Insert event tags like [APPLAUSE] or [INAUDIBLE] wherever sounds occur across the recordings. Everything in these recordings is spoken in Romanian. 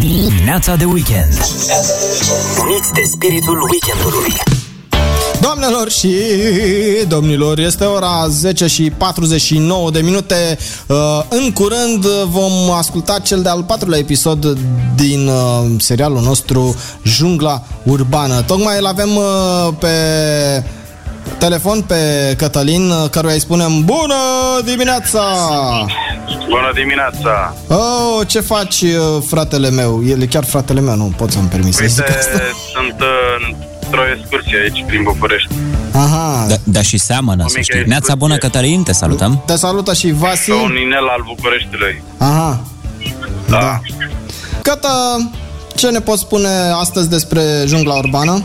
Dimineața de weekend. Uniți de spiritul weekendului. Doamnelor și domnilor, este ora 10 și 49 de minute. Uh, În curând vom asculta cel de-al patrulea episod din uh, serialul nostru Jungla Urbană. Tocmai îl avem uh, pe telefon pe Cătălin, căruia îi spunem Bună dimineața! Bună dimineața! Oh, ce faci, fratele meu? El e chiar fratele meu, nu pot să-mi permis să Uite, zic asta. sunt uh, într-o excursie aici prin București. Aha, Da, da și seamănă, O să mică știi. Neața excursie. bună, Cătălin, te salutăm. te salută și Vasi. Ca un inel al Bucureștiului. Aha, Da. Cătă, ce ne poți spune astăzi despre jungla urbană?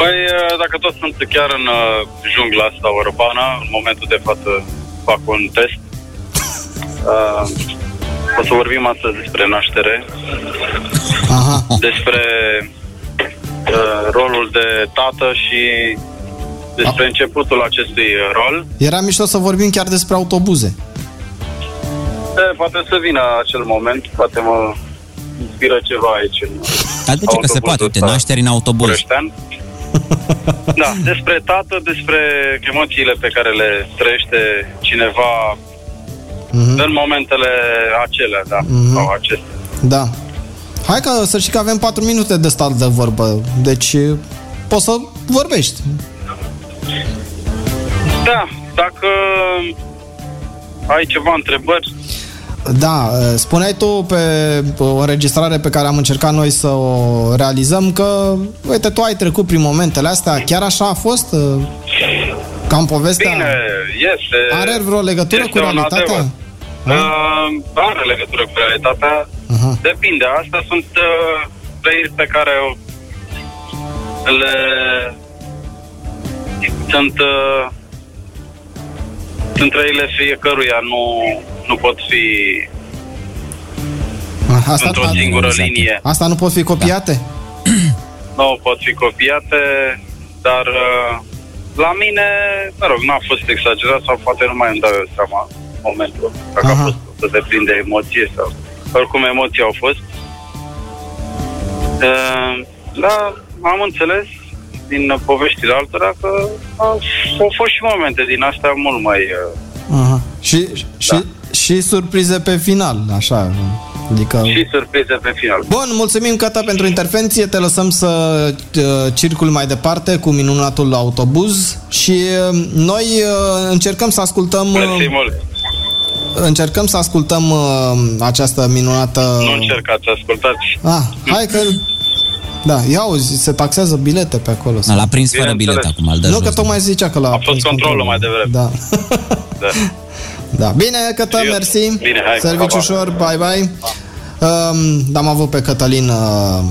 Păi, uh, dacă tot sunt chiar în uh, jungla asta urbană, în momentul de față fac un test. Uh, o să vorbim astăzi despre naștere, Aha, despre uh, rolul de tată și despre începutul acestui rol. era mișto să vorbim chiar despre autobuze. E, poate să vină acel moment, poate mă inspiră ceva aici. În Dar de ce că se poate? Uite, ăsta nașteri în autobuz. bucureștean. Da, despre tată, despre emoțiile pe care le trăiește cineva Mhm. în momentele acelea, da, Mhm. sau acestea. Da. Hai că să știi că avem 4 minute de stat de vorbă, deci poți să vorbești. Da, dacă ai ceva întrebări, Da, spuneai tu pe o înregistrare pe care am încercat noi să o realizăm că, uite, tu ai trecut prin momentele astea, chiar așa a fost? Cam povestea? bine, este... Are vreo legătură este cu un realitatea? adevăr. Uh, are legătură cu realitatea. Aha. Depinde. Astea sunt uh, trăiri pe care o- le sunt uh, sunt trăirile fiecăruia, nu, nu pot fi Asta, într-o singură linie. asta nu pot fi copiate? Nu pot fi copiate, dar uh, la mine, mă rog, n-a fost exagerat sau poate nu mai îmi dau eu seama în momentul dacă Aha. a fost să deprinde emoție sau oricum emoții au fost. Uh, da, am înțeles din poveștile altora că au, au fost și momente din astea mult mai... Uh, Aha. Și, și, Da. și surprize pe final, așa. Adică... și surprize pe final. Bun, mulțumim, Cătă, pentru intervenție. Te lăsăm să uh, circuli mai departe cu minunatul autobuz și uh, noi uh, încercăm să ascultăm uh, Mersi mult. încercăm să ascultăm uh, această minunată Nu încercați să ascultați. Ah, hai că da, ia auzi, se taxează bilete pe acolo. Da, L-a prins fără Bineînțeles. bilet acum, îl dă nu, jos. că tocmai zicea că l-a A fost prins controlul mai devreme. Da. Da. [LAUGHS] Da, bine, Cătă, Eu- mersi. Bine, hai, Serviciu pa, pa. ușor, bye, bye. Um, da, am avut pe Cătălin uh,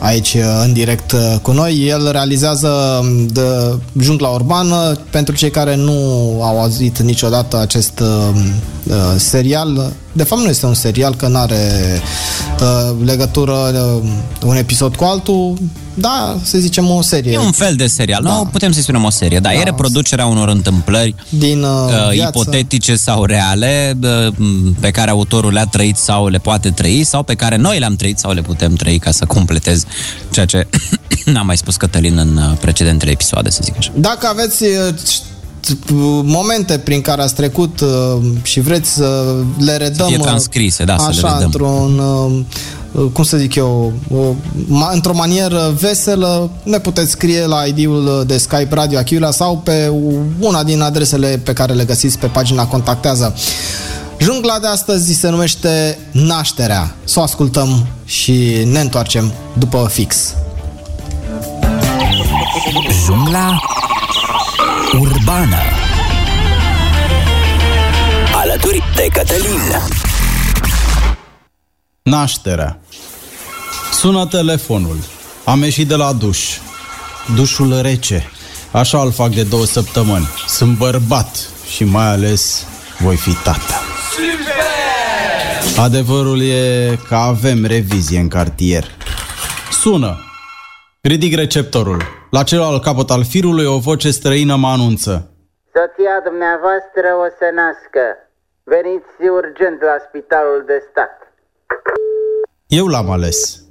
aici uh, în direct uh, cu noi. El realizează um, de jungla urbană. Pentru cei care nu au auzit niciodată acest uh, uh, serial, de fapt nu este un serial, că nu are uh, legătură uh, un episod cu altul. Da, să zicem o serie. E un fel de serial. Da. Nu, putem să-i spunem o serie, da. E reproducerea unor întâmplări din uh, uh, viață. ipotetice sau reale uh, m, pe care autorul le-a trăit sau le poate trăi sau pe care noi le-am trăit sau le putem trăi ca să completez ceea ce [COUGHS] n-am mai spus Cătălin în uh, precedentele episoade, să zic așa. Dacă aveți uh, t- momente prin care ați trecut uh, și vreți să le redăm fie uh, transcrise, da, să le așa, redăm. într-un uh, cum să zic eu, o- ma- într-o manieră veselă, ne puteți scrie la ID-ul de Skype Radio Achila sau pe una din adresele pe care le găsiți pe pagina Contactează. Jungla de astăzi se numește Nașterea. Să o ascultăm și ne întoarcem după fix. Jungla urbană. Alături de Cătălin. Nașterea. Sună telefonul. Am ieșit de la duș. Dușul rece. Așa îl fac de două săptămâni. Sunt bărbat și mai ales voi fi tată. Adevărul e că avem revizie în cartier. Sună. Ridic receptorul. La celălalt capăt al firului o voce străină mă anunță. Soția dumneavoastră o să nască. Veniți urgent la spitalul de stat. Eu l-am ales.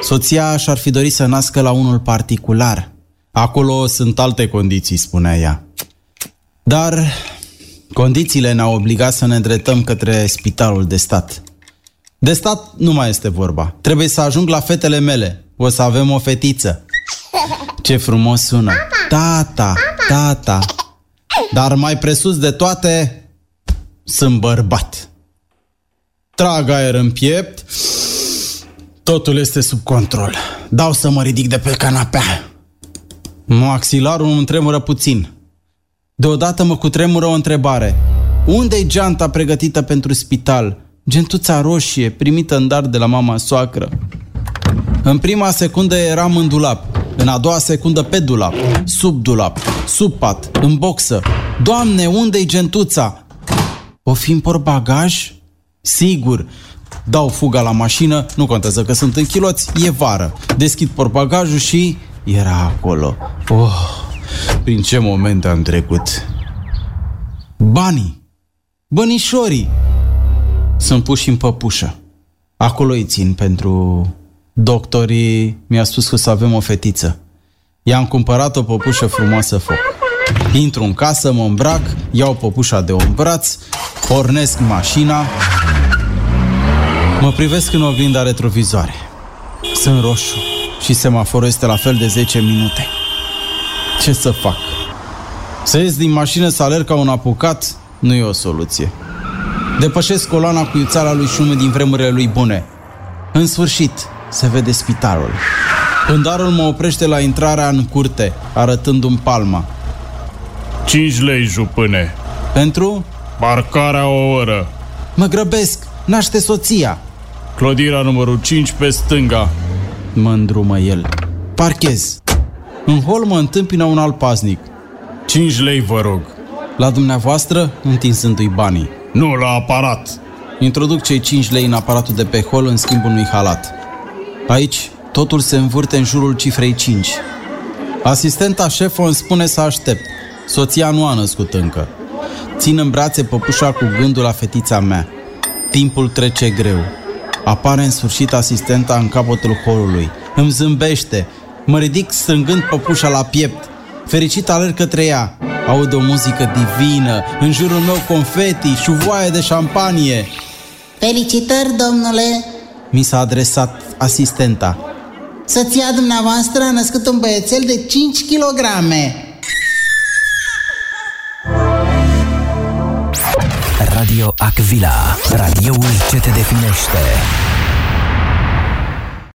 Soția și-ar fi dorit să nască la unul particular. Acolo sunt alte condiții, spunea ea. Dar condițiile ne-au obligat să ne îndreptăm către spitalul de stat. De stat nu mai este vorba. Trebuie să ajung la fetele mele. O să avem o fetiță. Ce frumos sună. Tata, tata. Dar mai presus de toate, sunt bărbat. Trag aer în piept. Totul este sub control. Dau să mă ridic de pe canapea. Maxilarul îmi tremură puțin. Deodată mă cutremură o întrebare. Unde-i geanta pregătită pentru spital? Gentuța roșie, primită în dar de la mama soacră. În prima secundă eram în dulap, în a doua secundă pe dulap, sub dulap, sub pat, în boxă. Doamne, unde-i gentuța? O fi în portbagaj? Sigur. Dau fuga la mașină, nu contează că sunt în chiloți, e vară. Deschid portbagajul și era acolo. Oh, prin ce moment am trecut. Banii, bănișorii, sunt puși în păpușă. Acolo îi țin pentru... Doctorii mi-a spus că să avem o fetiță. I-am cumpărat o păpușă frumoasă foc. Intru în casă, mă îmbrac, iau păpușa de un braț, pornesc mașina, mă privesc în oglinda retrovizoare. Sunt roșu și semaforul este la fel de 10 minute. Ce să fac? Să ies din mașină să alerg ca un apucat nu e o soluție. Depășesc coloana cu iuțala lui Șume din vremurile lui bune. În sfârșit, se vede spitalul. Pândarul mă oprește la intrarea în curte, arătându-mi palma. 5 lei, jupâne. Pentru? Parcarea o oră. Mă grăbesc, naște soția. Clădirea numărul 5 pe stânga. Mă îndrumă el. Parchez. În hol mă întâmpină un alt paznic. 5 lei, vă rog. La dumneavoastră, întinsându-i banii. Nu, la aparat. Introduc cei 5 lei în aparatul de pe hol în schimbul unui halat. Aici, totul se învârte în jurul cifrei 5. Asistenta șefă îmi spune să aștept. Soția nu a născut încă. Țin în brațe păpușa cu gândul la fetița mea. Timpul trece greu. Apare în sfârșit asistenta în capătul holului. Îmi zâmbește. Mă ridic strângând păpușa la piept. Fericit alerg către ea. Aud o muzică divină, în jurul meu confeti, șuvoaie de șampanie. Felicitări, domnule! Mi s-a adresat asistenta. Soția dumneavoastră a născut un băiețel de 5 kg. Radio Acvila, radioul ce te definește.